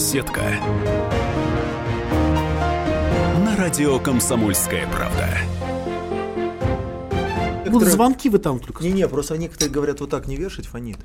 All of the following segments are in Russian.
Беседка. На радио «Комсомольская правда». Будут звонки вы там только. Не-не, просто некоторые говорят, вот так не вешать, фонит.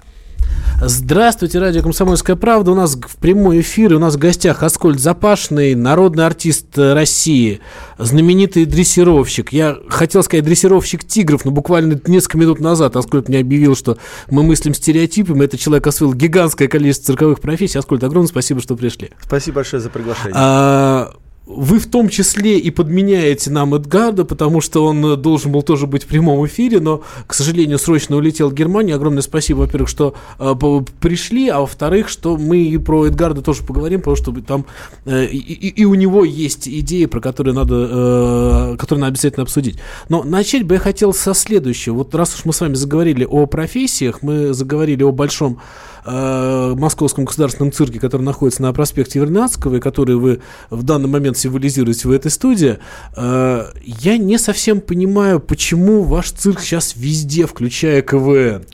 Здравствуйте, радио «Комсомольская правда». У нас в прямой эфир, у нас в гостях Аскольд Запашный, народный артист э, России, знаменитый дрессировщик. Я хотел сказать дрессировщик тигров, но буквально несколько минут назад Аскольд мне объявил, что мы мыслим стереотипами. Этот человек освоил гигантское количество цирковых профессий. Аскольд, огромное спасибо, что пришли. Спасибо большое за приглашение. А, вы в том числе и подменяете нам Эдгарда, потому что он э, должен был тоже быть в прямом эфире, но, к сожалению, срочно улетел в Германию. Огромное спасибо, во-первых, что э, пришли, а во-вторых, что мы и про Эдгарда тоже поговорим, потому что там э, и, и, у него есть идеи, про которые надо, э, которые надо обязательно обсудить. Но начать бы я хотел со следующего. Вот раз уж мы с вами заговорили о профессиях, мы заговорили о большом э, Московском государственном цирке, который находится на проспекте Вернадского, и который вы в данный момент символизируете в этой студии, э, я не совсем понимаю, почему ваш цирк сейчас везде, включая КВН.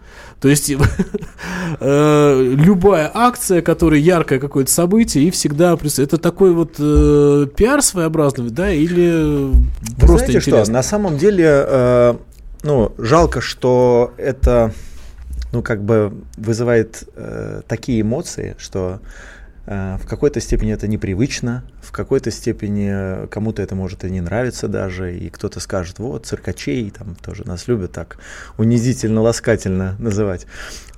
То есть э, любая акция, которая яркое какое-то событие, и всегда это такой вот э, пиар своеобразный, да, или Вы просто знаете интересно? что? На самом деле, э, ну жалко, что это ну, как бы вызывает э, такие эмоции, что э, в какой-то степени это непривычно, в какой-то степени кому-то это может и не нравиться даже, и кто-то скажет, вот, циркачей, там тоже нас любят так унизительно, ласкательно называть.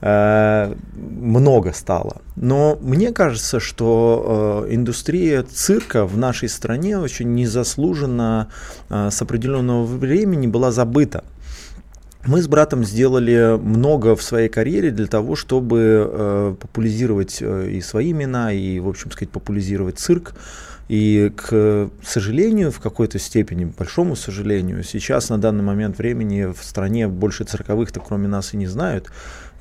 Э, много стало. Но мне кажется, что э, индустрия цирка в нашей стране очень незаслуженно э, с определенного времени была забыта. Мы с братом сделали много в своей карьере для того, чтобы э, популяризировать э, и свои имена, и, в общем сказать, популяризировать цирк. И, к сожалению, в какой-то степени, большому сожалению, сейчас на данный момент времени в стране больше цирковых-то кроме нас и не знают.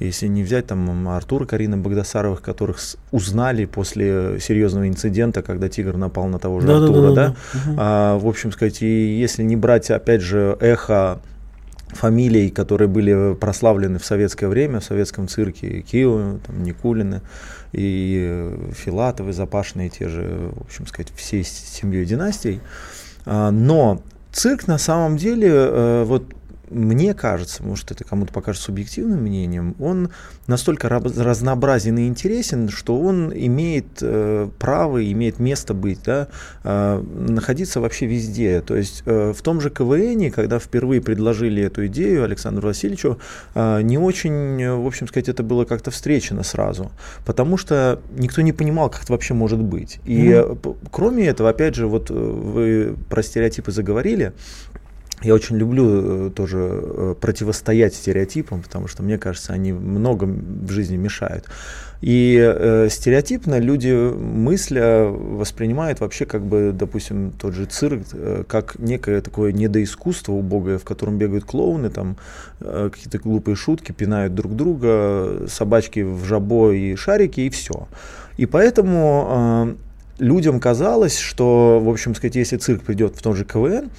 Если не взять там Артура Карина Багдасаровых, которых узнали после серьезного инцидента, когда тигр напал на того же да, Артура, да? да, да, да. А, в общем сказать, и если не брать, опять же, эхо фамилий, которые были прославлены в советское время, в советском цирке, Кио, там, Никулины и Филатовы, Запашные, те же, в общем сказать, всей семьей династий. А, но цирк на самом деле, э, вот мне кажется, может это кому-то покажется субъективным мнением, он настолько разнообразен и интересен, что он имеет э, право, имеет место быть, да, э, находиться вообще везде. То есть э, в том же КВН, когда впервые предложили эту идею Александру Васильевичу, э, не очень, в общем сказать, это было как-то встречено сразу, потому что никто не понимал, как это вообще может быть. И mm-hmm. кроме этого, опять же, вот э, вы про стереотипы заговорили, я очень люблю э, тоже э, противостоять стереотипам, потому что мне кажется, они много в жизни мешают. И э, стереотипно люди мысля воспринимают вообще как бы, допустим, тот же цирк, э, как некое такое недоискусство убогое, в котором бегают клоуны, там э, какие-то глупые шутки, пинают друг друга, собачки в жабо и шарики, и все. И поэтому э, людям казалось, что, в общем сказать, если цирк придет в том же КВН,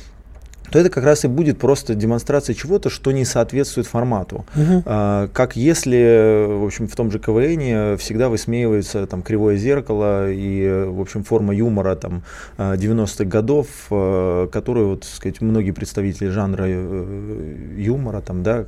то это как раз и будет просто демонстрация чего-то, что не соответствует формату. Угу. А, как если, в общем, в том же КВН всегда высмеивается там кривое зеркало и, в общем, форма юмора там 90-х годов, а, которую, вот, сказать, многие представители жанра э, юмора там, да,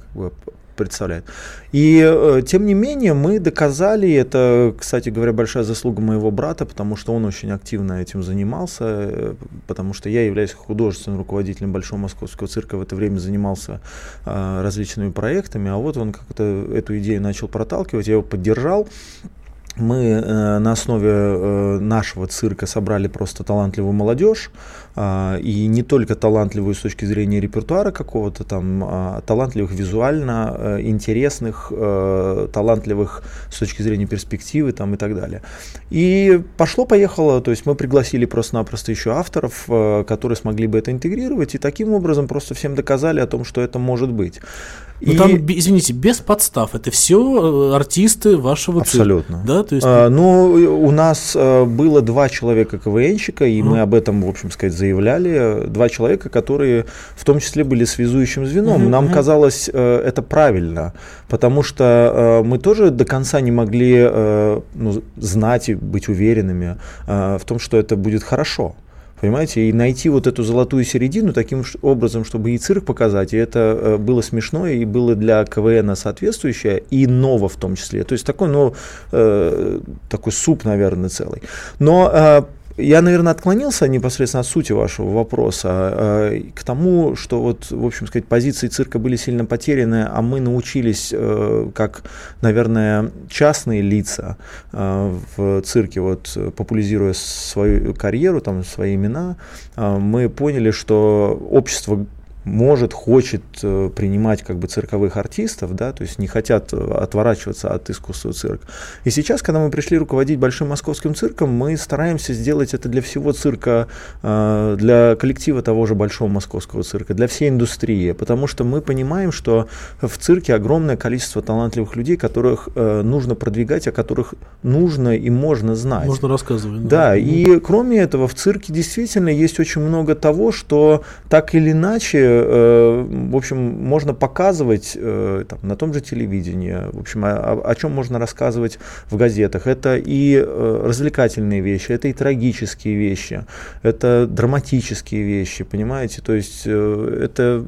представляет. И э, тем не менее мы доказали, это, кстати говоря, большая заслуга моего брата, потому что он очень активно этим занимался, э, потому что я являюсь художественным руководителем Большого Московского цирка, в это время занимался э, различными проектами, а вот он как-то эту идею начал проталкивать, я его поддержал, мы э, на основе э, нашего цирка собрали просто талантливую молодежь, э, и не только талантливую с точки зрения репертуара какого-то там, а талантливых визуально, э, интересных, э, талантливых с точки зрения перспективы там и так далее. И пошло-поехало, то есть мы пригласили просто-напросто еще авторов, э, которые смогли бы это интегрировать, и таким образом просто всем доказали о том, что это может быть. Но и... там, извините, без подстав. Это все э, артисты вашего Абсолютно. цирка. Да? То есть... а, ну, у нас э, было два человека КВНщика, и а. мы об этом, в общем сказать, заявляли. Два человека, которые в том числе были связующим звеном. Угу, Нам угу. казалось э, это правильно, потому что мы тоже до конца не могли ну, знать и быть уверенными в том, что это будет хорошо. Понимаете, и найти вот эту золотую середину таким образом, чтобы и цирк показать, и это э, было смешно, и было для КВН соответствующее, и ново в том числе. То есть такой, ну, э, такой суп, наверное, целый. Но э, я, наверное, отклонился непосредственно от сути вашего вопроса э, к тому, что вот, в общем сказать, позиции цирка были сильно потеряны, а мы научились, э, как, наверное, частные лица э, в цирке, вот популяризируя свою карьеру, там, свои имена, мы поняли, что общество может, хочет э, принимать как бы цирковых артистов, да, то есть не хотят э, отворачиваться от искусства цирка. И сейчас, когда мы пришли руководить Большим Московским цирком, мы стараемся сделать это для всего цирка, э, для коллектива того же Большого Московского цирка, для всей индустрии, потому что мы понимаем, что в цирке огромное количество талантливых людей, которых нужно продвигать, о которых нужно и можно знать. Можно рассказывать. Да, да. и кроме этого в цирке действительно есть очень много того, что так или иначе в общем, можно показывать э, там, на том же телевидении, в общем, о, о чем можно рассказывать в газетах. Это и э, развлекательные вещи, это и трагические вещи, это драматические вещи, понимаете? То есть это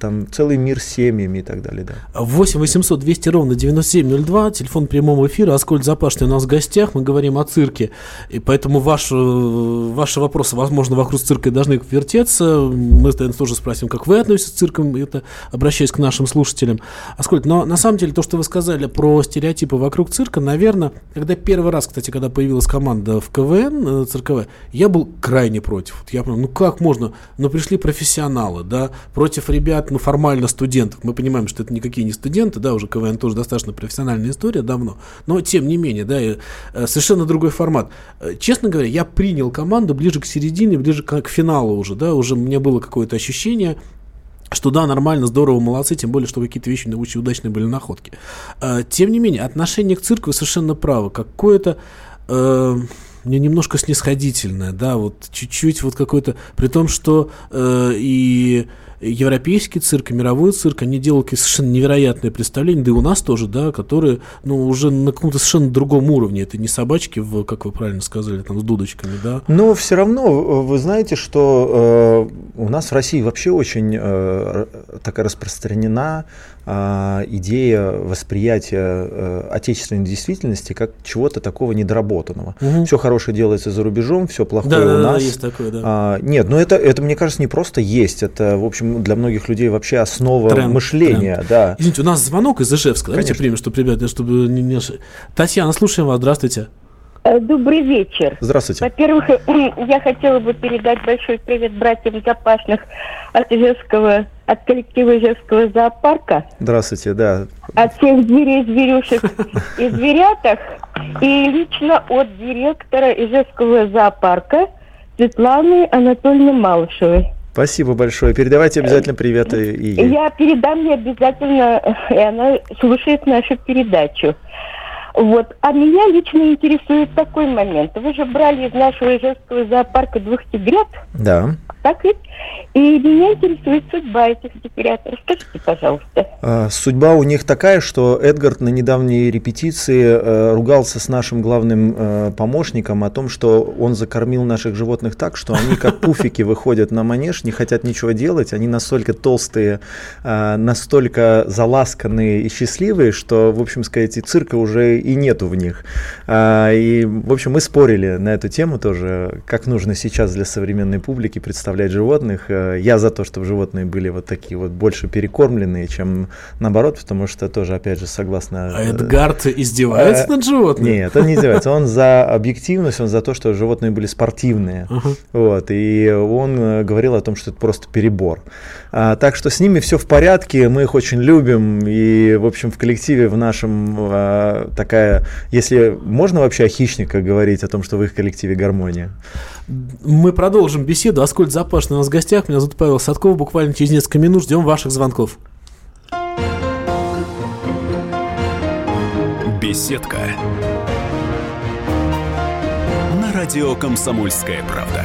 там целый мир семьями и так далее. Да. 8 800 200 ровно 9702, телефон прямого эфира, Аскольд Запашный у нас в гостях, мы говорим о цирке, и поэтому ваш, ваши вопросы, возможно, вокруг цирка должны вертеться. Мы, наверное, тоже спросим, как вы относитесь к циркам, это обращаясь к нашим слушателям. Аскольд, но на самом деле то, что вы сказали про стереотипы вокруг цирка, наверное, когда первый раз, кстати, когда появилась команда в КВН, э, цирковая, я был крайне против. Я понял, ну как можно? Ну пришли профессионалы, да, против ребят, ну формально студентов. Мы понимаем, что это никакие не студенты, да, уже КВН тоже достаточно профессиональная история давно, но тем не менее, да, и, э, совершенно другой формат. Э, честно говоря, я принял команду ближе к середине, ближе к, к финалу уже, да, уже мне было какое-то ощущение, что да, нормально, здорово, молодцы, тем более, что какие-то вещи очень удачные были находки. А, тем не менее, отношение к цирку совершенно правы. Какое-то э, немножко снисходительное, да, вот чуть-чуть вот какое-то, при том, что э, и европейский цирк мировой цирк, они делают совершенно невероятные представления, да и у нас тоже, да, которые, ну, уже на каком-то совершенно другом уровне. Это не собачки, в, как вы правильно сказали, там, с дудочками, да. Но все равно, вы знаете, что э, у нас в России вообще очень э, такая распространена э, идея восприятия э, отечественной действительности как чего-то такого недоработанного. Угу. Все хорошее делается за рубежом, все плохое да, у да, нас. Да, есть такое, да. А, нет, но это, это, мне кажется, не просто есть, это, в общем, для многих людей вообще основа тренд, мышления. Тренд. Да. Извините, у нас звонок из Ижевска. Давайте примем, чтобы, ребята, чтобы не. Татьяна, слушаем вас. Здравствуйте. Добрый вечер. Здравствуйте. Во-первых, я хотела бы передать большой привет братьям Запашных от Ижевского, от коллектива Ижевского зоопарка. Здравствуйте, да. От всех зверей, зверюшек и зверятах. И лично от директора Ижевского зоопарка Светланы Анатольевны Малышевой. Спасибо большое. Передавайте обязательно привет и ей. Я передам ей обязательно, и она слушает нашу передачу. Вот. А меня лично интересует такой момент. Вы же брали из нашего Ижевского зоопарка двух тигрят. Да. Так ведь? И меня интересует судьба этих тигрят. Расскажите, пожалуйста. А, судьба у них такая, что Эдгард на недавней репетиции э, ругался с нашим главным э, помощником о том, что он закормил наших животных так, что они как пуфики выходят на манеж, не хотят ничего делать, они настолько толстые, э, настолько заласканные и счастливые, что, в общем сказать, и цирка уже и нету в них. А, и, в общем, мы спорили на эту тему тоже, как нужно сейчас для современной публики представлять животных. Э, я за то, чтобы животные были вот такие вот больше перекормленные, чем наоборот, потому что тоже, опять же, согласно... А Эдгард издевается э, над животными? Нет, он не издевается. Он за объективность, он за то, что животные были спортивные. Uh-huh. Вот, и он э, говорил о том, что это просто перебор. А, так что с ними все в порядке, мы их очень любим. И, в общем, в коллективе в нашем а, такая, если можно вообще о хищниках говорить, о том, что в их коллективе гармония. Мы продолжим беседу. Аскольд Запашный у нас в гостях. Меня зовут Павел Садков. Буквально через несколько минут ждем ваших звонков. Беседка. На радио «Комсомольская правда».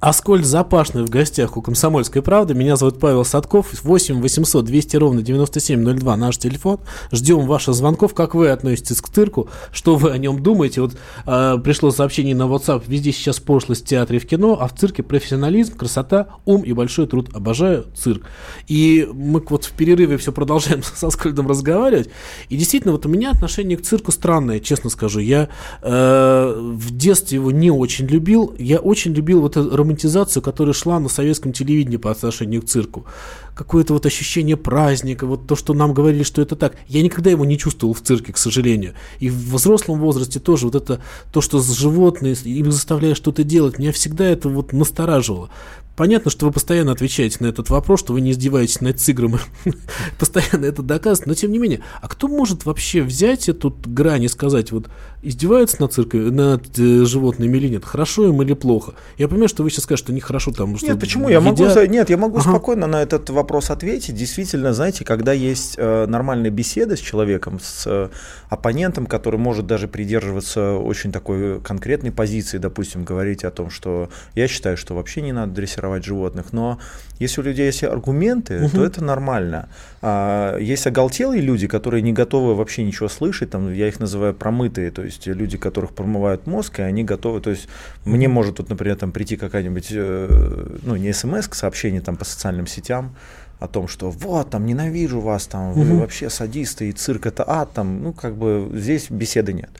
Аскольд Запашный в гостях у «Комсомольской правды». Меня зовут Павел Садков. 8 800 200 ровно 9702 наш телефон. Ждем ваших звонков. Как вы относитесь к цирку? Что вы о нем думаете? Вот э, пришло сообщение на WhatsApp. Везде сейчас пошлость в театре и в кино, а в цирке профессионализм, красота, ум и большой труд. Обожаю цирк. И мы вот в перерыве все продолжаем с Аскольдом разговаривать. И действительно, вот у меня отношение к цирку странное, честно скажу. Я э, в детстве его не очень любил. Я очень любил вот это романтизацию, которая шла на советском телевидении по отношению к цирку. Какое-то вот ощущение праздника, вот то, что нам говорили, что это так. Я никогда его не чувствовал в цирке, к сожалению. И в взрослом возрасте тоже вот это, то, что с животные, им заставляют что-то делать, меня всегда это вот настораживало. Понятно, что вы постоянно отвечаете на этот вопрос, что вы не издеваетесь над тигром, постоянно это доказываете, но тем не менее, а кто может вообще взять эту грань и сказать, вот издеваются над цирком, над э, животными или нет, хорошо им или плохо? Я понимаю, что вы сейчас скажете, что нехорошо там, что Нет, почему? Я могу, нет, я могу ага. спокойно на этот вопрос ответить. Действительно, знаете, когда есть э, нормальная беседа с человеком, с э, оппонентом, который может даже придерживаться очень такой конкретной позиции, допустим, говорить о том, что я считаю, что вообще не надо дрессировать дрессировать животных, но если у людей есть аргументы, угу. то это нормально. А, есть оголтелые люди, которые не готовы вообще ничего слышать, там, я их называю промытые, то есть люди, которых промывают мозг, и они готовы, то есть мне может тут, например, там прийти какая-нибудь, э, ну, не смс, сообщение там по социальным сетям, о том, что вот, там, ненавижу вас, там, вы угу. вообще садисты, и цирк это ад, там, ну, как бы здесь беседы нет.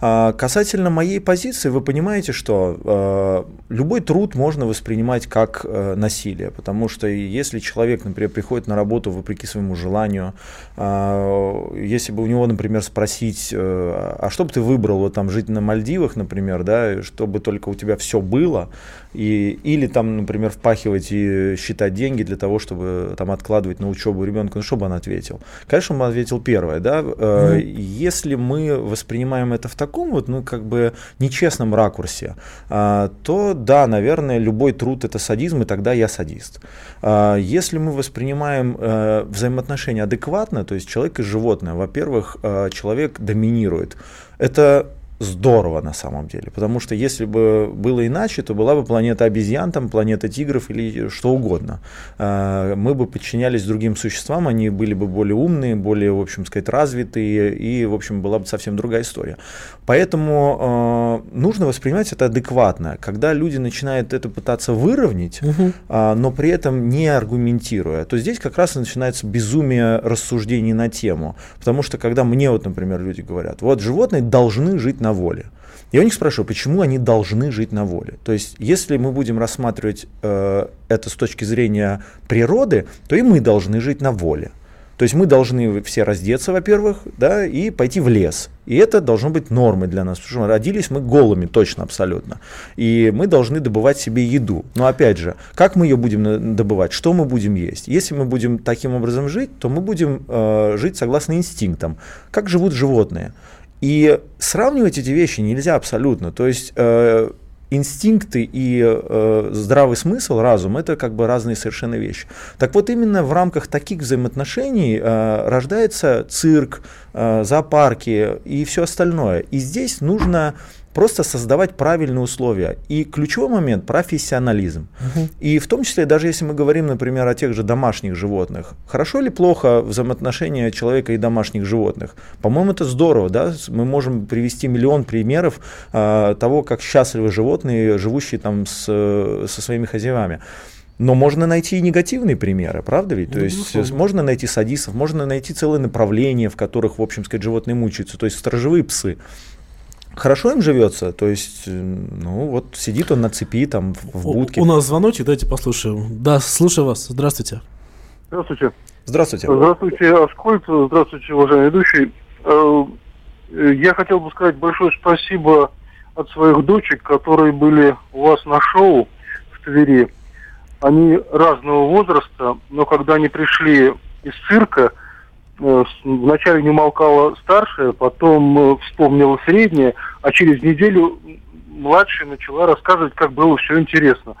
А, касательно моей позиции, вы понимаете, что э, любой труд можно воспринимать как э, насилие, потому что если человек, например, приходит на работу вопреки своему желанию, э, если бы у него, например, спросить, э, а что бы ты выбрал, вот там жить на Мальдивах, например, да, чтобы только у тебя все было, и, или там, например, впахивать и считать деньги для того, чтобы там откладывать на учебу ребенка, ну что бы он ответил? Конечно, он ответил первое, да, mm-hmm. если мы воспринимаем это в таком таком вот, ну, как бы нечестном ракурсе, а, то да, наверное, любой труд это садизм, и тогда я садист. А, если мы воспринимаем а, взаимоотношения адекватно, то есть человек и животное, во-первых, а, человек доминирует. Это здорово на самом деле. Потому что если бы было иначе, то была бы планета обезьян, там, планета тигров или что угодно. А, мы бы подчинялись другим существам, они были бы более умные, более, в общем сказать, развитые, и, в общем, была бы совсем другая история. Поэтому э, нужно воспринимать это адекватно. Когда люди начинают это пытаться выровнять, угу. но при этом не аргументируя, то здесь как раз начинается безумие рассуждений на тему. Потому что когда мне, вот, например, люди говорят, вот животные должны жить на на воле. Я у них спрашиваю, почему они должны жить на воле. То есть, если мы будем рассматривать э, это с точки зрения природы, то и мы должны жить на воле. То есть мы должны все раздеться, во-первых, да, и пойти в лес. И это должно быть нормой для нас, потому что родились мы голыми, точно, абсолютно. И мы должны добывать себе еду. Но опять же, как мы ее будем добывать, что мы будем есть? Если мы будем таким образом жить, то мы будем э, жить согласно инстинктам, как живут животные. И сравнивать эти вещи нельзя абсолютно. То есть э, инстинкты и э, здравый смысл, разум, это как бы разные совершенно вещи. Так вот, именно в рамках таких взаимоотношений э, рождается цирк, э, зоопарки и все остальное. И здесь нужно просто создавать правильные условия. И ключевой момент – профессионализм. Угу. И в том числе, даже если мы говорим, например, о тех же домашних животных, хорошо или плохо взаимоотношения человека и домашних животных? По-моему, это здорово, да? Мы можем привести миллион примеров э, того, как счастливы животные, живущие там с, со своими хозяевами. Но можно найти и негативные примеры, правда ведь? То есть безусловно. можно найти садистов, можно найти целые направления, в которых, в общем сказать, животные мучаются. То есть сторожевые псы. Хорошо им живется, то есть, ну вот сидит он на цепи там в будке. У, у нас звоночек, давайте послушаем. Да, слушаю вас, здравствуйте. Здравствуйте. Здравствуйте. Здравствуйте, Аскольд, здравствуйте, уважаемый ведущий. Э, я хотел бы сказать большое спасибо от своих дочек, которые были у вас на шоу в Твери. Они разного возраста, но когда они пришли из цирка, э, вначале не умолкала старшая, потом э, вспомнила средняя, а через неделю младшая начала рассказывать, как было все интересно.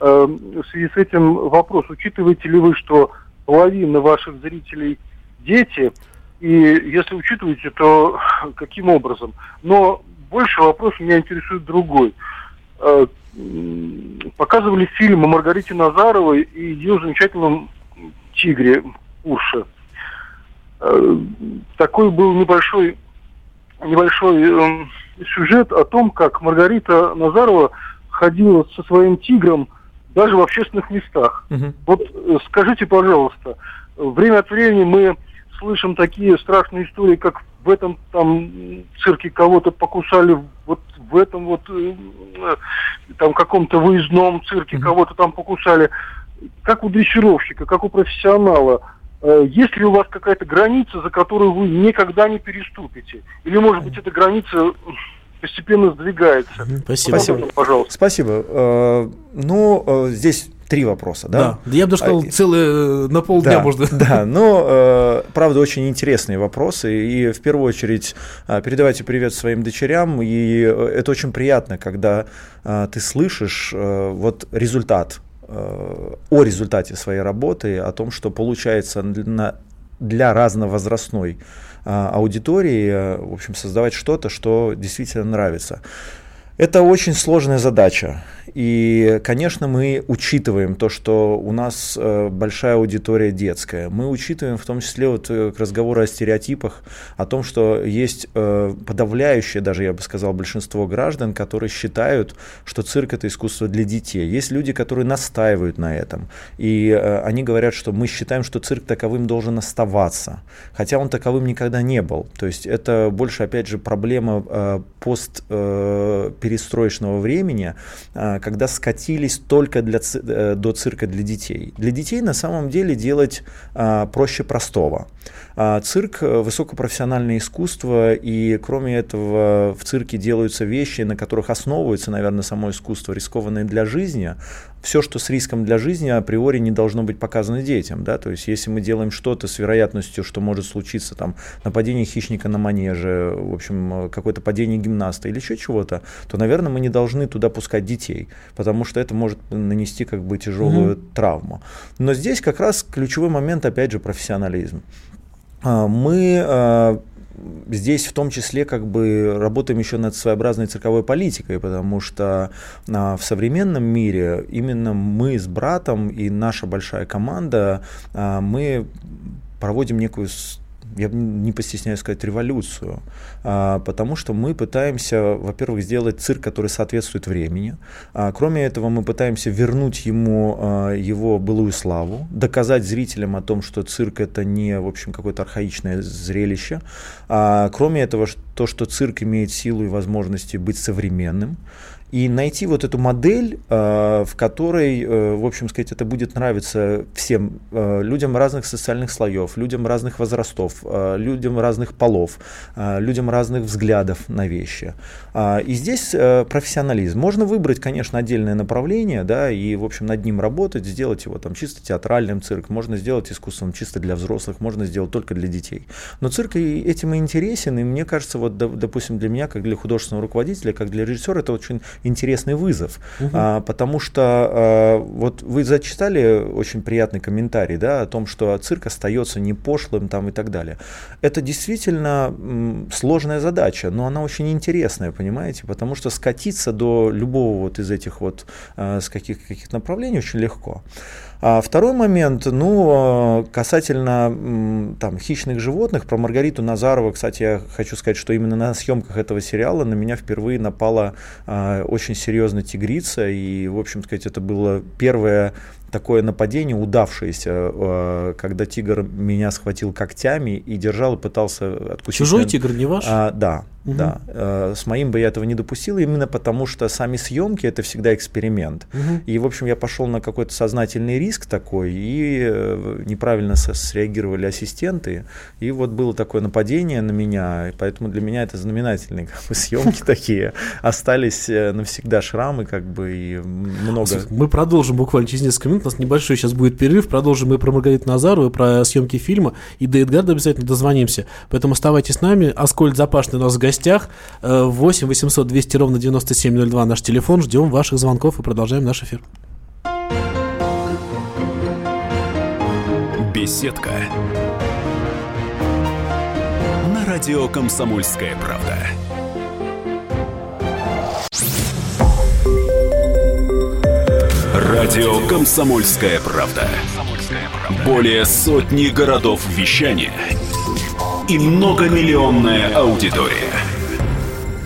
Э, в связи с этим вопрос, учитываете ли вы, что половина ваших зрителей дети, и если учитываете, то каким образом? Но больше вопрос меня интересует другой. Показывали фильм о Маргарите Назаровой и ее замечательном тигре Урше. Э, такой был небольшой, небольшой э, сюжет о том, как Маргарита Назарова ходила со своим тигром даже в общественных местах. Угу. Вот э, скажите, пожалуйста, время от времени мы слышим такие страшные истории, как в этом там цирке кого-то покусали, вот в этом вот там каком-то выездном цирке угу. кого-то там покусали. Как у дрессировщика, как у профессионала – Э, есть ли у вас какая-то граница, за которую вы никогда не переступите? Или, может быть, эта граница постепенно сдвигается? Спасибо. Спасибо. Пожалуйста. Спасибо. Э, ну, э, здесь три вопроса, да? Да, я бы даже сказал, а, целые на полдня да, можно. Да, но, э, правда, очень интересные вопросы, и в первую очередь э, передавайте привет своим дочерям, и это очень приятно, когда э, ты слышишь э, вот результат Э, о результате своей работы, о том, что получается для, для разновозрастной э, аудитории, э, в общем, создавать что-то, что действительно нравится. Это очень сложная задача. И, конечно, мы учитываем то, что у нас э, большая аудитория детская. Мы учитываем в том числе вот э, к разговору о стереотипах, о том, что есть э, подавляющее, даже я бы сказал, большинство граждан, которые считают, что цирк это искусство для детей. Есть люди, которые настаивают на этом. И они говорят, что мы считаем, что цирк таковым должен оставаться. Хотя он таковым никогда не был. То есть это больше, опять же, проблема постперестроечного времени, когда скатились только для, э, до цирка для детей. Для детей на самом деле делать а, проще простого. А, цирк э, – высокопрофессиональное искусство, и кроме этого в цирке делаются вещи, на которых основывается, наверное, само искусство, рискованные для жизни. Все, что с риском для жизни, априори не должно быть показано детям. Да? То есть если мы делаем что-то с вероятностью, что может случиться там, нападение хищника на манеже, в общем, какое-то падение гимнаста или еще чего-то, то, наверное, мы не должны туда пускать детей, потому что это может нанести как бы тяжелую mm-hmm. травму. Но здесь как раз ключевой момент, опять же, профессионализм. А, мы а, здесь в том числе как бы работаем еще над своеобразной цирковой политикой, потому что а, в современном мире именно мы с братом и наша большая команда, мы проводим некую я не постесняюсь сказать, революцию, а, потому что мы пытаемся, во-первых, сделать цирк, который соответствует времени. А, кроме этого, мы пытаемся вернуть ему а, его былую славу, доказать зрителям о том, что цирк это не, в общем, какое-то архаичное зрелище. Кроме этого, то, что цирк имеет силу и возможности быть современным и найти вот эту модель, э, в которой, э, в общем сказать, это будет нравиться всем э, людям разных социальных слоев, людям разных возрастов, людям разных полов, людям разных взглядов на вещи. И здесь профессионализм. Можно выбрать, конечно, отдельное направление, да, и, в общем, над ним работать, сделать его там чисто театральным цирк, можно сделать искусством чисто для взрослых, можно сделать только для детей. Но цирк этим и интересен, и мне кажется, вот, допустим, для меня, как для художественного руководителя, как для режиссера, это очень интересный вызов, угу. а, потому что а, вот вы зачитали очень приятный комментарий, да, о том, что цирк остается не пошлым там и так далее. Это действительно м, сложная задача, но она очень интересная, понимаете, потому что скатиться до любого вот из этих вот а, с каких каких направлений очень легко. А второй момент, ну, а, касательно там, хищных животных, про Маргариту Назарову, кстати, я хочу сказать, что именно на съемках этого сериала на меня впервые напала а, очень серьезно тигрица, и, в общем сказать, это было первое такое нападение удавшееся, э, когда тигр меня схватил когтями и держал и пытался откусить. Чужой тигр, не ваш? А, да, угу. да. Э, с моим бы я этого не допустил, именно потому что сами съемки это всегда эксперимент. Угу. И, в общем, я пошел на какой-то сознательный риск такой, и э, неправильно среагировали ассистенты. И вот было такое нападение на меня, и поэтому для меня это знаменательные как бы, съемки такие. Остались навсегда шрамы, как бы, и много. Мы продолжим буквально через несколько минут. У нас небольшой сейчас будет перерыв. Продолжим мы про Маргариту Назару, про съемки фильма. И до Эдгарда обязательно дозвонимся. Поэтому оставайтесь с нами. Аскольд Запашный у нас в гостях. 8 800 200 ровно 9702 наш телефон. Ждем ваших звонков и продолжаем наш эфир. Беседка. На радио «Комсомольская правда». Радио «Комсомольская правда». Более сотни городов вещания и многомиллионная аудитория.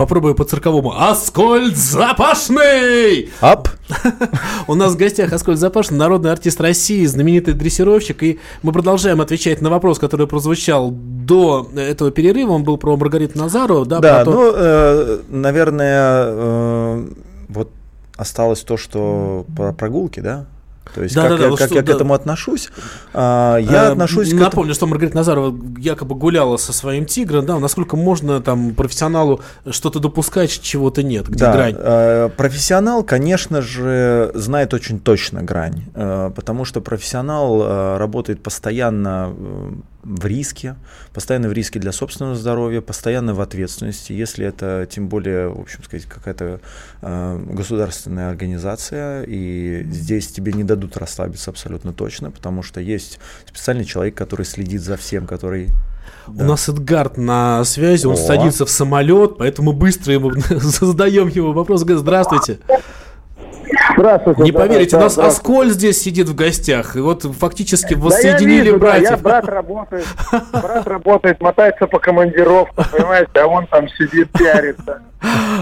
Попробую по-цирковому. Аскольд Запашный! Ап! У нас в гостях Аскольд Запашный, народный артист России, знаменитый дрессировщик. И мы продолжаем отвечать на вопрос, который прозвучал до этого перерыва. Он был про Маргариту Назару. Да, да то... ну, э, наверное, э, вот осталось то, что про прогулки, да? То есть, да, как, да, да, я, как что, я да. к этому отношусь? А, я а, отношусь Напомню, к... что Маргарита Назарова якобы гуляла со своим тигром, да, насколько можно там профессионалу что-то допускать, чего-то нет, где да, грань? Э, профессионал, конечно же, знает очень точно грань, э, потому что профессионал э, работает постоянно э, в риске, постоянно в риске для собственного здоровья, постоянно в ответственности, если это тем более, в общем сказать, какая-то э, государственная организация, и здесь тебе не дадут расслабиться абсолютно точно, потому что есть специальный человек, который следит за всем, который да. У нас Эдгард на связи, он О. садится в самолет, поэтому быстро ему задаем ему вопрос. Здравствуйте. Здравствуйте. Не поверите, да, у нас Асколь здесь сидит в гостях. И вот фактически воссоединили да я вижу, братьев. Да, я брат работает, брат работает, мотается по командировкам, понимаете, а он там сидит, пиарится.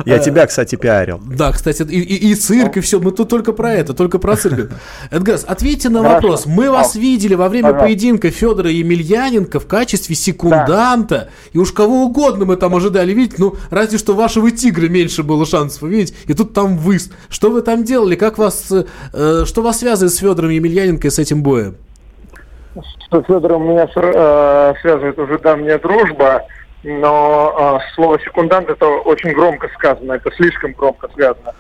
Я тебя, кстати, пиарил. Да, кстати, и, и, и цирк, и все. Мы тут только про это, только про цирк. Эдгас, ответьте на вопрос. Мы вас видели во время поединка Федора Емельяненко в качестве секунданта. И уж кого угодно мы там ожидали видеть. Ну, разве что вашего тигра меньше было шансов увидеть. И тут там вы. Что вы там делали? Как вас, э, что вас связывает с Федором Емельяненко и с этим боем? С Федором меня э, связывает уже давняя дружба но э, слово секундант это очень громко сказано, это слишком громко сказано.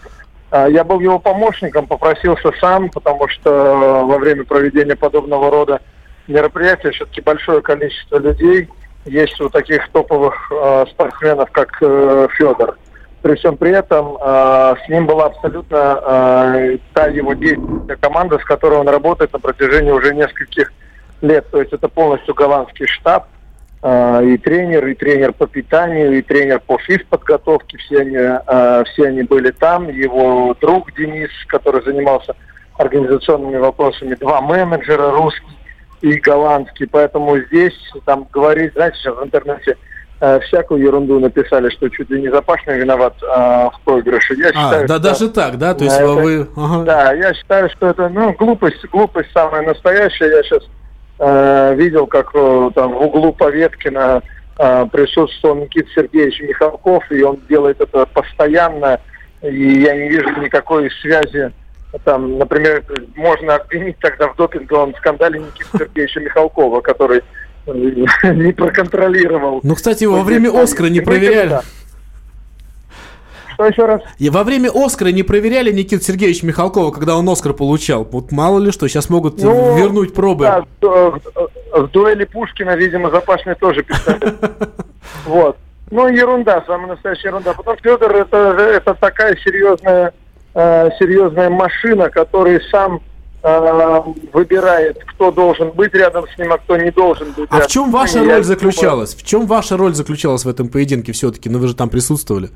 Э, я был его помощником, попросился сам, потому что во время проведения подобного рода мероприятия все-таки большое количество людей есть у таких топовых э, спортсменов, как э, Федор. При всем при этом э, с ним была абсолютно э, та его действующая команда, с которой он работает на протяжении уже нескольких лет. То есть это полностью голландский штаб, а, и тренер, и тренер по питанию, и тренер по физподготовке, все они, а, все они были там. Его друг Денис, который занимался организационными вопросами, два менеджера, русский и голландский. Поэтому здесь там говорить, знаете, сейчас в интернете э, всякую ерунду написали, что чуть ли не Запашный виноват э, в проигрыше. Я а, считаю, да, что, даже так, да? То есть это, вы... Ага. Да, я считаю, что это, ну, глупость, глупость самая настоящая. Я сейчас Э, видел, как э, там в углу Поветкина э, присутствовал Никита Сергеевич Михалков, и он делает это постоянно, и я не вижу никакой связи. Там, например, можно обвинить тогда в допинговом скандале Никиты Сергеевича Михалкова, который не проконтролировал. Ну, кстати, во время Оскара не проверяли. Что еще раз? И во время Оскара не проверяли Никита Сергеевич Михалкова, когда он Оскар получал. Вот мало ли что, сейчас могут ну, вернуть пробы. Да, в, в дуэли Пушкина, видимо, запашный тоже писали. Вот. Ну, ерунда, самая настоящая ерунда. Потом Федор это, это такая серьезная, э, серьезная машина, который сам э, выбирает, кто должен быть рядом с ним, а кто не должен быть. А в чем ваша роль заключалась? В чем ваша роль заключалась в этом поединке все-таки? Ну вы же там присутствовали.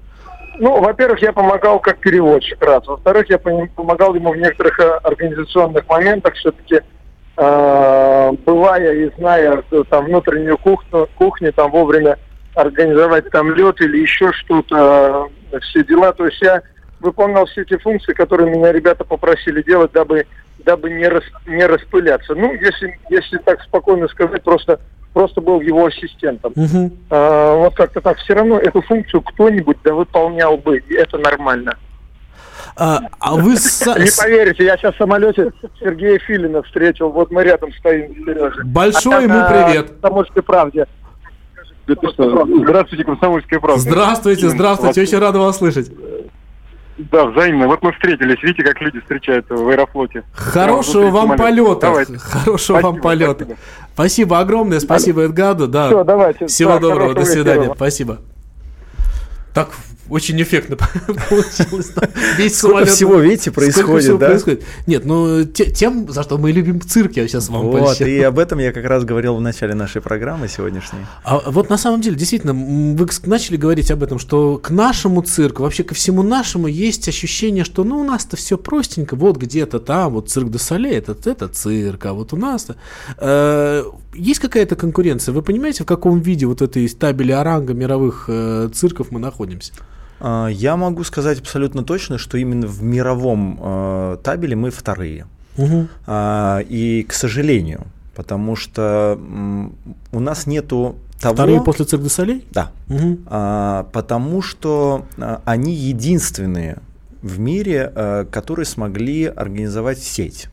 Ну, во-первых, я помогал как переводчик, раз. Во-вторых, я пом- помогал ему в некоторых э, организационных моментах, все-таки э, бывая и зная э, там внутреннюю кухню, кухню там вовремя организовать там лед или еще что-то, все дела. То есть я выполнял все эти функции, которые меня ребята попросили делать, дабы дабы не, рас, не распыляться. Ну, если, если так спокойно сказать, просто, просто был его ассистентом. Мгм. А, вот как-то так. Все равно эту функцию кто-нибудь да выполнял бы, и это нормально. А, а вы Не поверите, я сейчас в самолете Сергея Филина встретил, вот мы рядом стоим, Сережа. Большой ему привет. Комсомольской правде. Здравствуйте, Комсомольская правда. Здравствуйте, здравствуйте, очень рада вас слышать. Да, взаимно. Вот мы встретились. Видите, как люди встречаются в аэрофлоте. Хорошего вам полета. Давайте. Хорошего вам Спасибо, полета. спасибо. Спасибо огромное, спасибо Эдгаду. Да. Всё, давайте. Всего Да, доброго, до свидания. вечера. Спасибо. Так, очень эффектно получилось. Весь Сколько всего, видите, происходит, всего да? происходит. Нет, ну те- тем, за что мы любим цирк, я сейчас вам Вот, и об этом я как раз говорил в начале нашей программы сегодняшней. А вот на самом деле, действительно, вы начали говорить об этом, что к нашему цирку, вообще ко всему нашему есть ощущение, что ну у нас-то все простенько, вот где-то там, вот цирк де Соле, это, это цирк, а вот у нас-то... Э, есть какая-то конкуренция? Вы понимаете, в каком виде вот этой табели оранга мировых э, цирков мы находимся? А, Я могу сказать абсолютно точно, что именно в мировом э, табеле мы вторые. А, И, к сожалению, потому что у нас нету того... Вторые после цирк Солей? Да. Мгм. А, потому что а, они единственные в мире, а, которые смогли организовать сеть.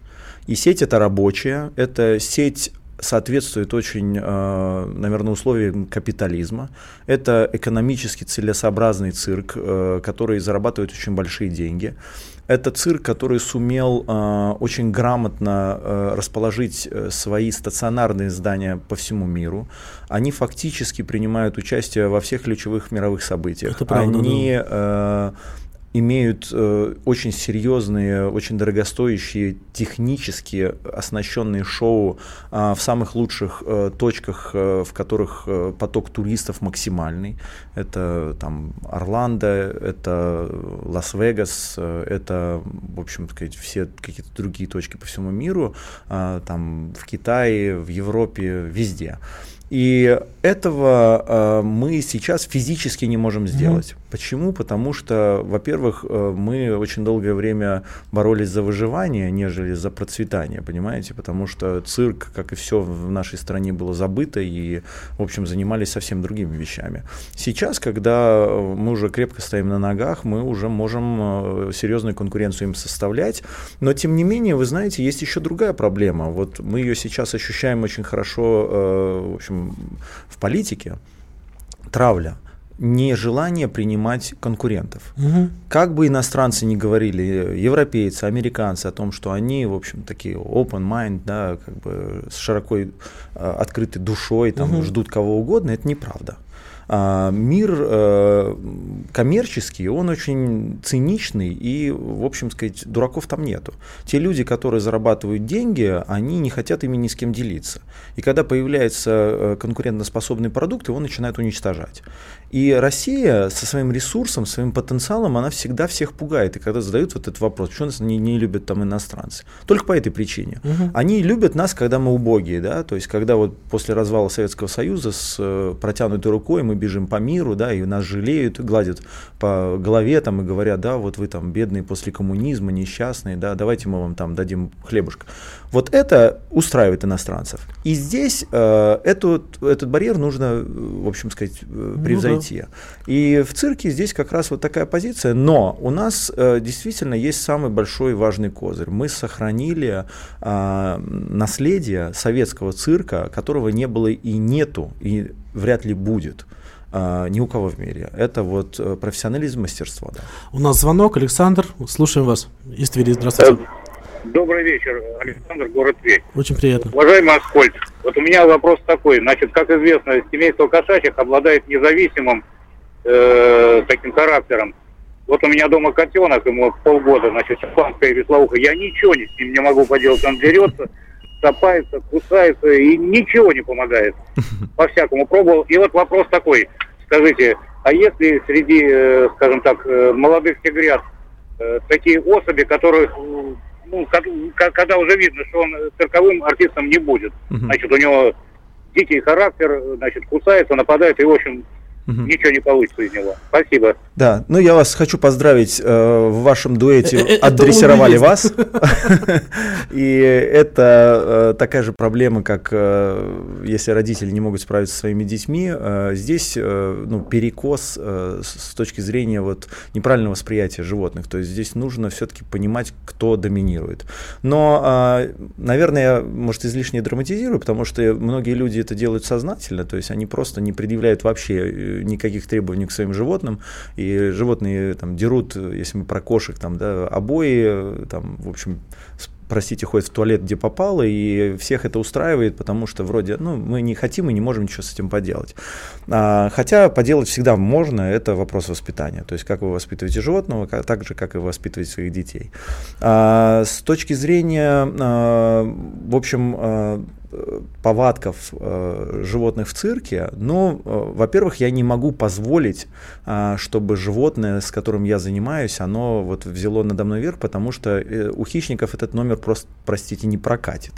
И сеть это рабочая, это сеть соответствует очень, а, наверное, условиям капитализма. Это экономически целесообразный цирк, э, который зарабатывает очень большие деньги. Это цирк, который сумел э, очень грамотно э, расположить э, свои стационарные здания по всему миру. Они фактически принимают участие во всех ключевых мировых событиях. Это правда, Они э, имеют э, очень серьезные, очень дорогостоящие, технически оснащенные шоу а, в самых лучших э, точках, э, в которых э, поток туристов максимальный. Это там Орландо, это Лас-Вегас, э, это, в общем сказать, все какие-то другие точки по всему миру, а, там в Китае, в Европе, везде. И этого э, мы сейчас физически не можем сделать. Почему? Потому что, во-первых, э, мы очень долгое время боролись за выживание, нежели за процветание, понимаете? Потому что цирк, как и все в нашей стране, было забыто и, в общем, занимались совсем другими вещами. Сейчас, когда э, мы уже крепко стоим на ногах, мы уже можем э, серьезную конкуренцию им составлять. Но, тем не менее, вы знаете, есть еще другая проблема. Вот мы ее сейчас ощущаем очень хорошо, э, в общем, в политике. Травля нежелание принимать конкурентов. Мгм. Как бы иностранцы не говорили, европейцы, американцы о том, что они, в общем, такие open mind, да, как бы с широко э, открытой душой, там, Мгм. ждут кого угодно, это неправда. А, мир э, коммерческий, он очень циничный, и, в общем сказать, дураков там нету. Те люди, которые зарабатывают деньги, они не хотят ими ни с кем делиться. И когда появляется э, конкурентоспособный продукт, его начинают уничтожать. И Россия со своим ресурсом, своим потенциалом, она всегда всех пугает. И когда задают вот этот вопрос, почему нас не, не любят там иностранцы? Только по этой причине. Они любят нас, когда мы убогие, да, то есть когда вот после развала Советского Союза с э, протянутой рукой мы бежим по миру, да, и нас жалеют, гладят по голове там и говорят, да, вот вы там бедные после коммунизма, несчастные, да, давайте мы вам там дадим хлебушка. Вот это устраивает иностранцев. И здесь э, эту, этот барьер нужно, э, в общем сказать, э, да. превзойти. И в цирке здесь как раз вот такая позиция, но у нас э, действительно есть самый большой важный козырь. Мы сохранили а, наследие советского цирка, которого не было и нету, и вряд ли будет а, ни у кого в мире. Это вот э, профессионализм, мастерство. Да. У нас звонок, Александр, слушаем вас. Из Твери, здравствуйте. Добрый вечер, Александр, город Тверь. Очень приятно. Уважаемый Аскольд, вот у меня вопрос такой. Значит, как известно, семейство кошачьих обладает независимым э, таким характером. Вот у меня дома котенок, ему полгода, значит, испанская веслоуха. Я ничего не, с ним не могу поделать. Он дерется, цапается, кусается, и ничего не помогает. По-всякому пробовал. И вот вопрос такой. Скажите, а если среди, э, скажем так, э, молодых тигрят э, такие особи, которых, ну, когда уже видно, что он цирковым артистом не будет, значит, у него дикий характер, значит, кусается, нападает, и, в общем, Угу. Ничего не получится из него. Спасибо. Да, ну я вас хочу поздравить. Э, в вашем дуэте э, э, отдрессировали вас. И это такая же проблема, как если родители не могут справиться со своими детьми. Здесь ну, перекос с точки зрения вот неправильного восприятия животных. То есть здесь нужно все-таки понимать, кто доминирует. Но, наверное, я, может, излишне драматизирую, потому что многие люди это делают сознательно, то есть они просто не предъявляют вообще никаких требований к своим животным, и животные там дерут, если мы про кошек, там, да, обои, там, в общем, простите, ходят в туалет, где попало, и всех это устраивает, потому что вроде, ну, мы не хотим и не можем ничего с этим поделать. А, хотя поделать всегда можно, это вопрос воспитания. То есть, как вы воспитываете животного, как, так же, как и воспитываете своих детей. А, с точки зрения, а, в общем, а, повадков э, животных в цирке, но, э, во-первых, я не могу позволить, э, чтобы животное, с которым я занимаюсь, оно вот взяло надо мной верх, потому что э, у хищников этот номер просто, простите, не прокатит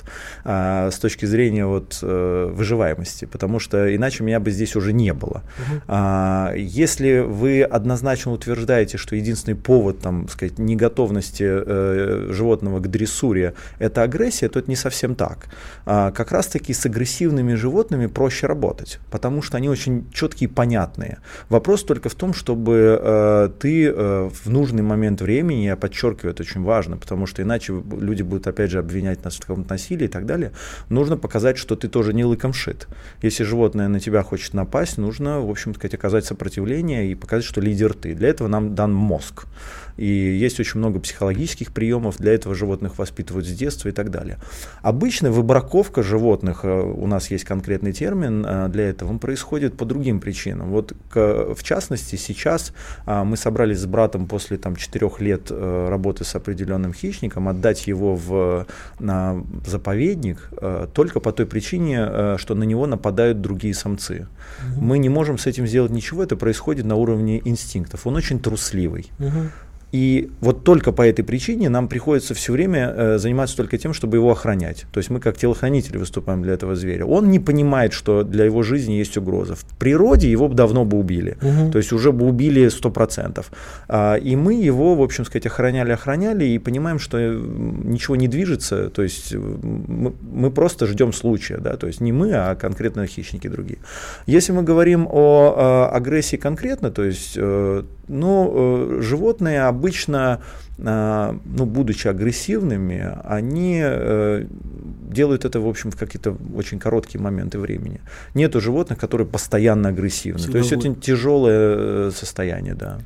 э, с точки зрения вот э, выживаемости, потому что иначе меня бы здесь уже не было. Угу. А, если вы однозначно утверждаете, что единственный повод, там, сказать, неготовности э, животного к дрессуре – это агрессия, то это не совсем так. А, как раз-таки с агрессивными животными проще работать, потому что они очень четкие и понятные. Вопрос только в том, чтобы э, ты э, в нужный момент времени, я подчеркиваю, это очень важно, потому что иначе люди будут опять же обвинять нас в каком-то насилии и так далее, нужно показать, что ты тоже не лыком шит. Если животное на тебя хочет напасть, нужно, в общем сказать, оказать сопротивление и показать, что лидер ты. Для этого нам дан мозг. И есть очень много психологических приемов, для этого животных воспитывают с детства и так далее. Обычно выбраковка животных, э, у нас есть конкретный термин э, для этого, он происходит по другим причинам. Вот в частности сейчас а, мы собрались с братом после там, 4 лет э, работы с определенным хищником отдать его в на заповедник только по той причине, что на него нападают другие самцы. Угу. Мы не можем с этим сделать ничего, это происходит на уровне инстинктов. Он очень трусливый. Угу. И вот только по этой причине нам приходится все время э, заниматься только тем, чтобы его охранять. То есть мы как телохранители выступаем для этого зверя. Он не понимает, что для его жизни есть угроза. В природе его давно бы убили. Угу. То есть уже бы убили 100%. А, и мы его, в общем сказать, охраняли, охраняли и понимаем, что э, ничего не движется. То есть э, мы, мы просто ждем случая. Да? То есть не мы, а конкретно хищники другие. Если мы говорим о, а, агрессии конкретно, то есть э, ну, э, животные обычно, э, ну, будучи агрессивными, они э, делают это, в общем, в какие-то очень короткие моменты времени. Нету животных, которые постоянно агрессивны. Всегда То есть будет. это тяжелое состояние, да.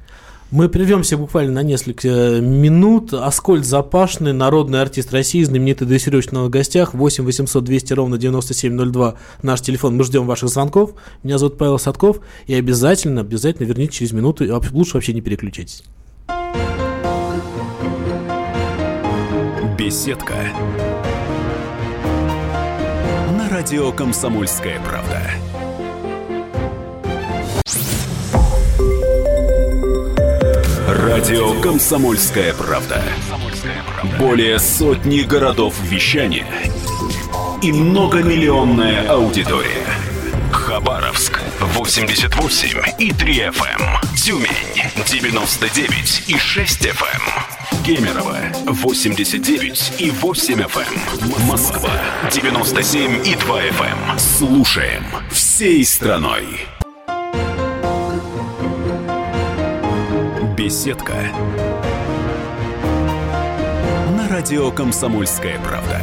Мы прервемся буквально на несколько минут. Аскольд Запашный, народный артист России, знаменитый дрессировочный на гостях. 8 800 200 ровно 9702 наш телефон. Мы ждем ваших звонков. Меня зовут Павел Садков. И обязательно, обязательно верните через минуту. Лучше вообще не переключайтесь. Беседка. На радио «Комсомольская правда». Радио «Комсомольская правда». Более сотни городов вещания и многомиллионная аудитория. Хабаровск 88 и 3 FM. Эм. Тюмень 99 и 6 FM. Эм. Кемерово 89 и 8 FM. Эм. Москва 97 и 2 FM. Слушаем всей страной. Беседка. На радио Комсомольская правда.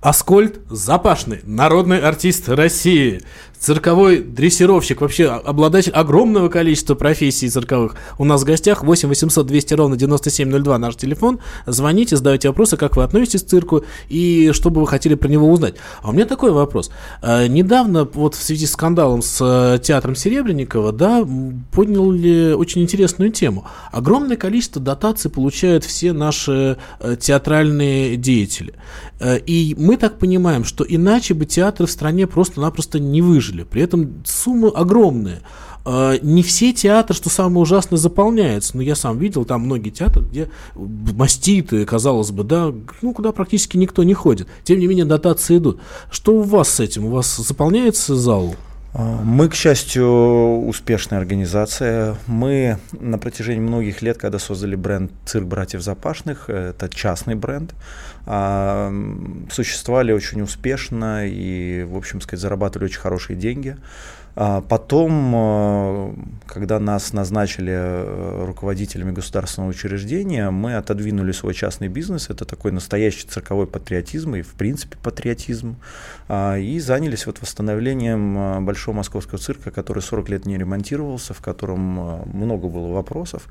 Аскольд Запашный, народный артист России. Цирковой дрессировщик, вообще обладатель огромного количества профессий цирковых. У нас в гостях 8 800 200 ровно 9702 наш телефон. Звоните, задавайте вопросы, как вы относитесь к цирку и что бы вы хотели про него узнать. А у меня такой вопрос. А, недавно вот в связи с скандалом с э, театром Серебренникова, да, подняли очень интересную тему. Огромное количество дотаций получают все наши э, театральные деятели. Э, и мы так понимаем, что иначе бы театры в стране просто-напросто не выжили. При этом суммы огромные. Э, не все театры, что самое ужасное, заполняются. Но я сам видел там многие театры, где маститы, казалось бы, да, ну, куда практически никто не ходит. Тем не менее, дотации идут. Что у вас с этим? У вас заполняется зал? А, мы, к счастью, успешная организация. Мы на протяжении многих лет, когда создали бренд «Цирк братьев Запашных», это частный бренд, а, существовали очень успешно и, в общем сказать, зарабатывали очень хорошие деньги. А потом, э, когда нас назначили э, руководителями государственного учреждения, мы отодвинули свой частный бизнес, это такой настоящий цирковой патриотизм и, в принципе, патриотизм, а, и занялись вот восстановлением э, Большого Московского цирка, который 40 лет не ремонтировался, в котором много было вопросов.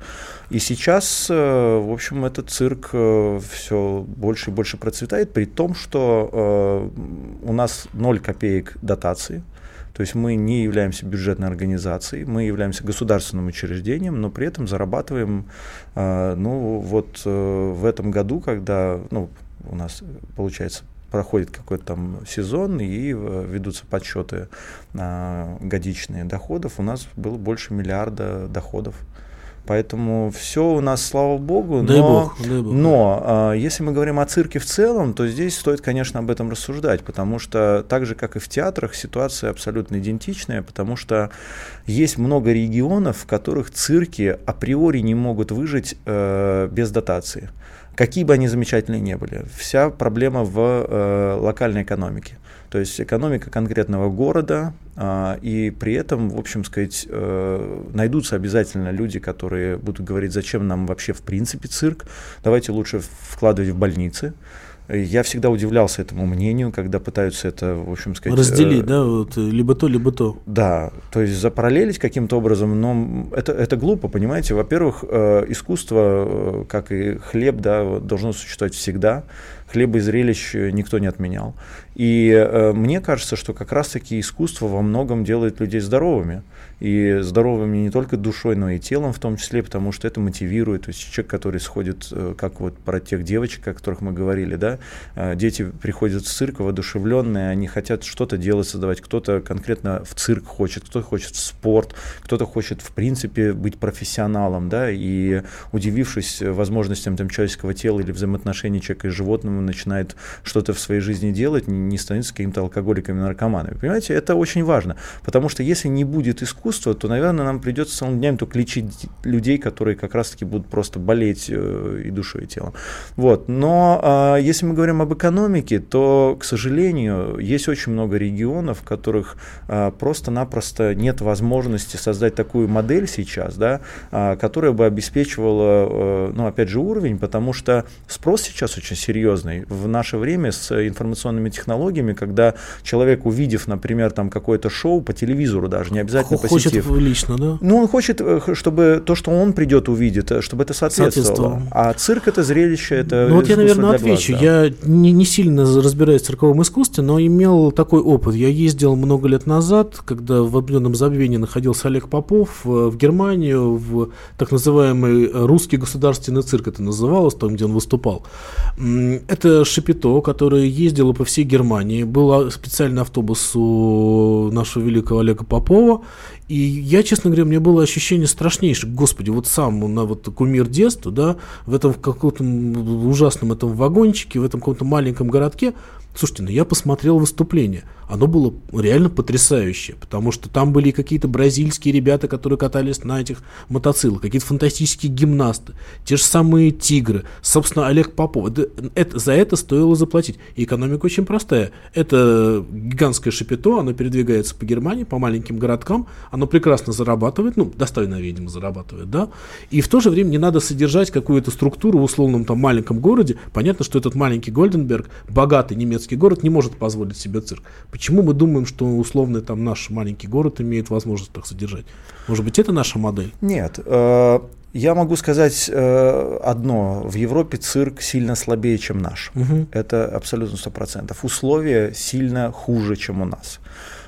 И сейчас, в общем, этот цирк все больше и больше процветает, при том, что у нас 0 копеек дотации, то есть мы не являемся бюджетной организацией, мы являемся государственным учреждением, но при этом зарабатываем, э, ну вот э, в этом году, когда ну, у нас получается проходит какой-то там сезон и э, ведутся подсчеты годичные доходов, у нас было больше миллиарда доходов. Поэтому все у нас, слава богу. Дай но, бог, дай бог. но а, если мы говорим о цирке в целом, то здесь стоит, конечно, об этом рассуждать, потому что так же, как и в театрах, ситуация абсолютно идентичная, потому что есть много регионов, в которых цирки априори не могут выжить э, без дотации. Какие бы они замечательные не были. Вся проблема в э, локальной экономике. То есть экономика конкретного города, а, и при этом, в общем сказать, э, найдутся обязательно люди, которые будут говорить, зачем нам вообще в принципе цирк, давайте лучше вкладывать в больницы, я всегда удивлялся этому мнению, когда пытаются это, в общем сказать... Разделить, э, да, вот, либо то, либо то. Да, то есть запараллелить каким-то образом, но это, это глупо, понимаете. Во-первых, э, искусство, э, как и хлеб, да, должно существовать всегда. Хлеба и зрелищ никто не отменял. И э, мне кажется, что как раз-таки искусство во многом делает людей здоровыми и здоровыми не только душой, но и телом в том числе, потому что это мотивирует. То есть человек, который сходит, э, как вот про тех девочек, о которых мы говорили, да, э, дети приходят в цирк воодушевленные, они хотят что-то делать, создавать. Кто-то конкретно в цирк хочет, кто-то хочет в спорт, кто-то хочет, в принципе, быть профессионалом, да, и удивившись возможностям там, человеческого тела или взаимоотношений человека и животного, начинает что-то в своей жизни делать, не становиться какими-то алкоголиками, наркоманами. Понимаете, это очень важно, потому что если не будет искусства, то, наверное, нам придется целыми днями только лечить людей, которые как раз-таки будут просто болеть э, и душой, и телом. Вот. Но а, если мы говорим об экономике, то, к сожалению, есть очень много регионов, в которых а, просто-напросто нет возможности создать такую модель сейчас, да, а, которая бы обеспечивала, а, ну, опять же, уровень, потому что спрос сейчас очень серьезный. В наше время с информационными технологиями, когда человек, увидев, например, там какое-то шоу по телевизору даже, не обязательно по хочет лично, да? Ну, он хочет, э, чтобы то, что он придет, увидит, э, чтобы это соответствовало. А цирк это зрелище, это Ну, вот я, наверное, отвечу. Глаз, да. Я не, не сильно разбираюсь в цирковом искусстве, но имел такой опыт. Я ездил много лет назад, когда в определенном забвении находился Олег Попов, э, в Германию, в так называемый русский государственный цирк это называлось, там, где он выступал. Это Шапито, который ездил по всей Германии. Был специальный автобус у нашего великого Олега Попова, и я, честно говоря, мне было ощущение страшнейшее. Господи, вот сам на вот кумир детства, да, в этом каком-то ужасном этом вагончике, в этом каком-то маленьком городке, Слушайте, ну я посмотрел выступление. Оно было реально потрясающее, потому что там были какие-то бразильские ребята, которые катались на этих мотоциклах, какие-то фантастические гимнасты, те же самые тигры, собственно, Олег Попов. Это, это, за это стоило заплатить. И экономика очень простая. Это гигантское шапито, оно передвигается по Германии, по маленьким городкам, оно прекрасно зарабатывает, ну, достойно, видимо, зарабатывает, да, и в то же время не надо содержать какую-то структуру в условном там маленьком городе. Понятно, что этот маленький Гольденберг, богатый немецкий город не может позволить себе цирк. Почему мы думаем, что условный там наш маленький город имеет возможность так содержать? Может быть, это наша модель? Нет. Э, я могу сказать э, одно. В Европе цирк сильно слабее, чем наш. Угу. Это абсолютно сто процентов. Условия сильно хуже, чем у нас.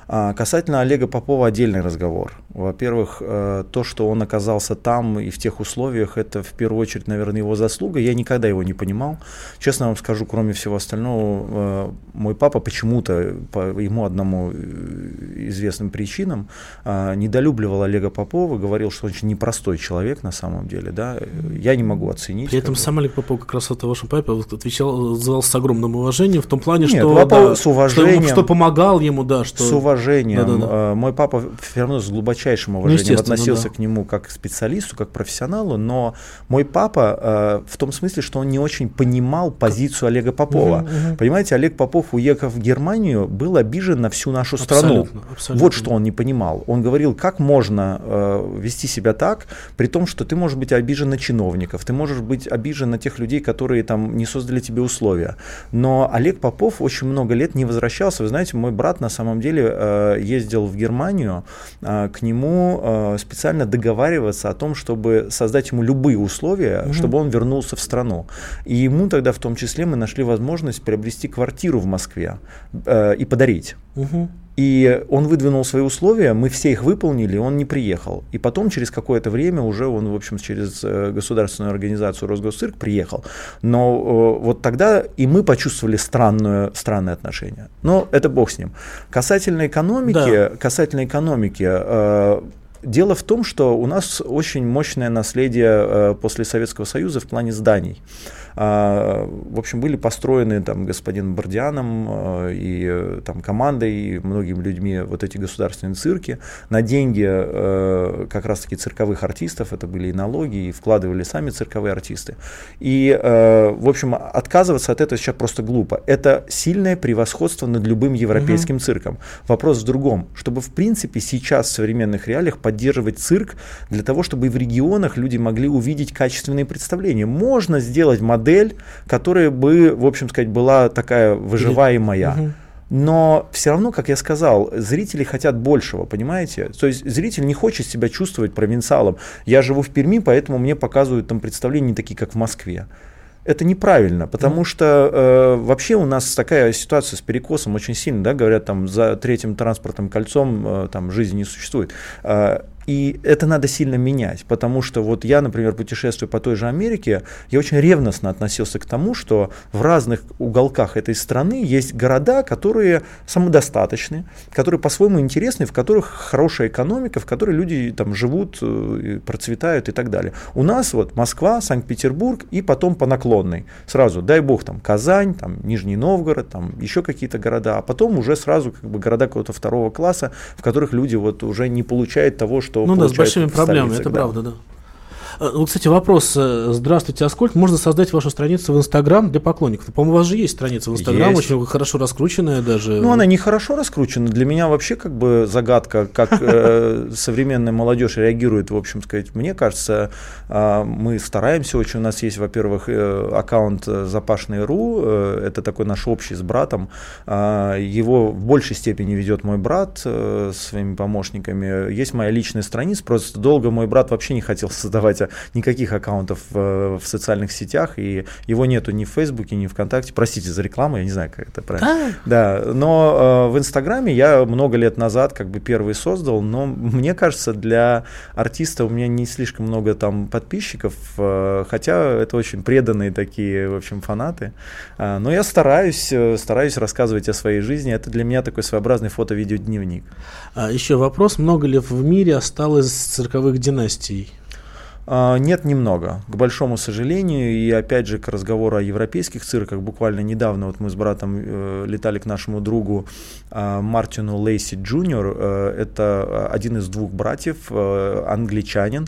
Касательно Олега Попова отдельный разговор. Во-первых, э, то, что он оказался там и в тех условиях, это в первую очередь, наверное, его заслуга. Я никогда его не понимал. Честно вам скажу, кроме всего остального, э, мой папа почему-то, по ему одному э, известным причинам, недолюбливал Олега Попова, говорил, что он очень непростой человек на самом деле. Да? Я не могу оценить. При этом сам Олег Попов как раз это вашему папе отвечал, отзывался с огромным уважением, в том плане, Нет, что, да, с уважением, что, что помогал ему, да, что... С уважением. Да, да, да. Мой папа все равно с глубочайшим уважением ну, относился да. к нему как к специалисту, как к профессионалу, но мой папа э, в том смысле, что он не очень понимал позицию Олега Попова. Угу, угу. Понимаете, Олег Попов, уехав в Германию, был обижен на всю нашу страну. Абсолютно, абсолютно. Вот что он не понимал. Он говорил, как можно э, вести себя так, при том, что ты можешь быть обижен на чиновников, ты можешь быть обижен на тех людей, которые там не создали тебе условия. Но Олег Попов очень много лет не возвращался. Вы знаете, мой брат на самом деле э, ездил в Германию э, к нему э, специально договариваться о том, чтобы создать ему любые условия, угу. чтобы он вернулся в страну. И ему тогда в том числе мы нашли возможность приобрести квартиру в Москве э, и подарить. Угу. И он выдвинул свои условия, мы все их выполнили, он не приехал. И потом, через какое-то время, уже он, в общем, через э, государственную организацию Росгосцирк приехал. Но э, вот тогда и мы почувствовали странное, странное отношение. Но это бог с ним. Касательно экономики, да. касательно экономики, э, Дело в том, что у нас очень мощное наследие после Советского Союза в плане зданий. А, в общем, были построены там господином Бордианом а, и э, там командой, и многими людьми вот эти государственные цирки на деньги э, как раз-таки цирковых артистов, это были и налоги, и вкладывали сами цирковые артисты. И, э, в общем, отказываться от этого сейчас просто глупо. Это сильное превосходство над любым европейским угу. цирком. Вопрос в другом, чтобы, в принципе, сейчас в современных реалиях поддерживать цирк для того, чтобы и в регионах люди могли увидеть качественные представления. Можно сделать модель модель, которая бы, в общем сказать, была такая выживаемая. Угу. Но все равно, как я сказал, зрители хотят большего, понимаете? То есть зритель не хочет себя чувствовать провинциалом. Я живу в Перми, поэтому мне показывают там представления не такие, как в Москве. Это неправильно, потому mm. что э, вообще у нас такая ситуация с перекосом очень сильно, да, говорят, там за третьим транспортным кольцом э, там жизни не существует. Э, и это надо сильно менять, потому что вот я, например, путешествую по той же Америке, я очень ревностно относился к тому, что в разных уголках этой страны есть города, которые самодостаточны, которые по-своему интересны, в которых хорошая экономика, в которой люди там живут, э, процветают и так далее. У нас вот Москва, Санкт-Петербург и потом по наклонной. Сразу, дай бог, там Казань, там Нижний Новгород, там еще какие-то города, а потом уже сразу как бы города какого-то второго класса, в которых люди вот уже не получают того, что что Ну да, с большими проблемами, это да. правда, да. Э, ну, кстати, вопрос. Э, здравствуйте, а сколько можно создать вашу страницу в Инстаграм для поклонников? По-моему, у вас же есть страница в Инстаграм, очень хорошо раскрученная даже. Ну, она не хорошо раскручена. Для меня вообще как бы загадка, как э, современная молодежь реагирует, в общем сказать. Мне кажется, э, мы стараемся очень. У нас есть, во-первых, э, аккаунт запашный.ру, э, это такой наш общий с братом. Э, его в большей степени ведет мой брат э, своими помощниками. Есть моя личная страница, просто долго мой брат вообще не хотел создавать никаких аккаунтов в, в социальных сетях, и его нету ни в Фейсбуке, ни в ВКонтакте. Простите за рекламу, я не знаю, как это правильно. А? Да, но э, в Инстаграме я много лет назад как бы первый создал, но мне кажется, для артиста у меня не слишком много там подписчиков, э, хотя это очень преданные такие, в общем, фанаты. Э, но я стараюсь, э, стараюсь рассказывать о своей жизни. Это для меня такой своеобразный фото-видеодневник. А еще вопрос, много ли в мире осталось цирковых династий? А, нет, немного, к большому сожалению. И опять же, к разговору о европейских цирках. Буквально недавно вот мы с братом э, летали к нашему другу э, Мартину Лейси Джуниор. Э, это один из двух братьев, э, англичанин,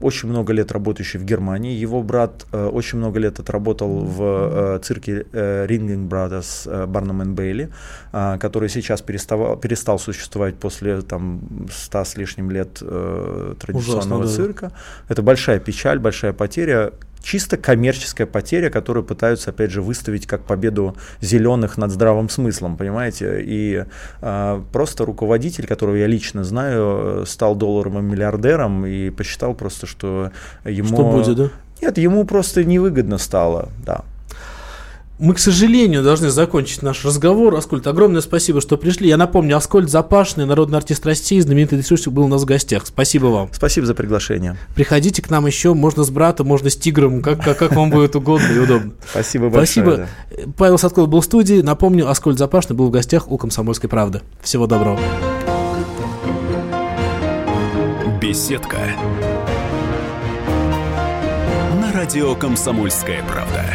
очень много лет работающий в Германии. Его брат очень много лет отработал в цирке Ringling Brothers э, Барнам Бейли, который сейчас перестал, перестал существовать после там, ста с лишним лет традиционного Ужасно, да. цирка. Это большая печаль, большая потеря. чисто коммерческая потеря, которую пытаются, опять же, выставить как победу зеленых над здравым смыслом, понимаете? И э, просто руководитель, которого я лично знаю, стал долларовым миллиардером и посчитал просто, что ему... Что будет, да? Нет, ему просто невыгодно стало, да. Мы, к сожалению, должны закончить наш разговор. Аскольд, огромное спасибо, что пришли. Я напомню, Аскольд Запашный, народный артист России, знаменитый ресурсик, был у нас в гостях. Спасибо вам. Спасибо за приглашение. Приходите к нам еще, можно с братом, можно с тигром, как, как, как вам будет угодно и удобно. Спасибо большое. Спасибо. Да. Павел Садков был в студии. Напомню, Аскольд Запашный был в гостях у «Комсомольской правды». Всего доброго. Беседка. На радио «Комсомольская правда».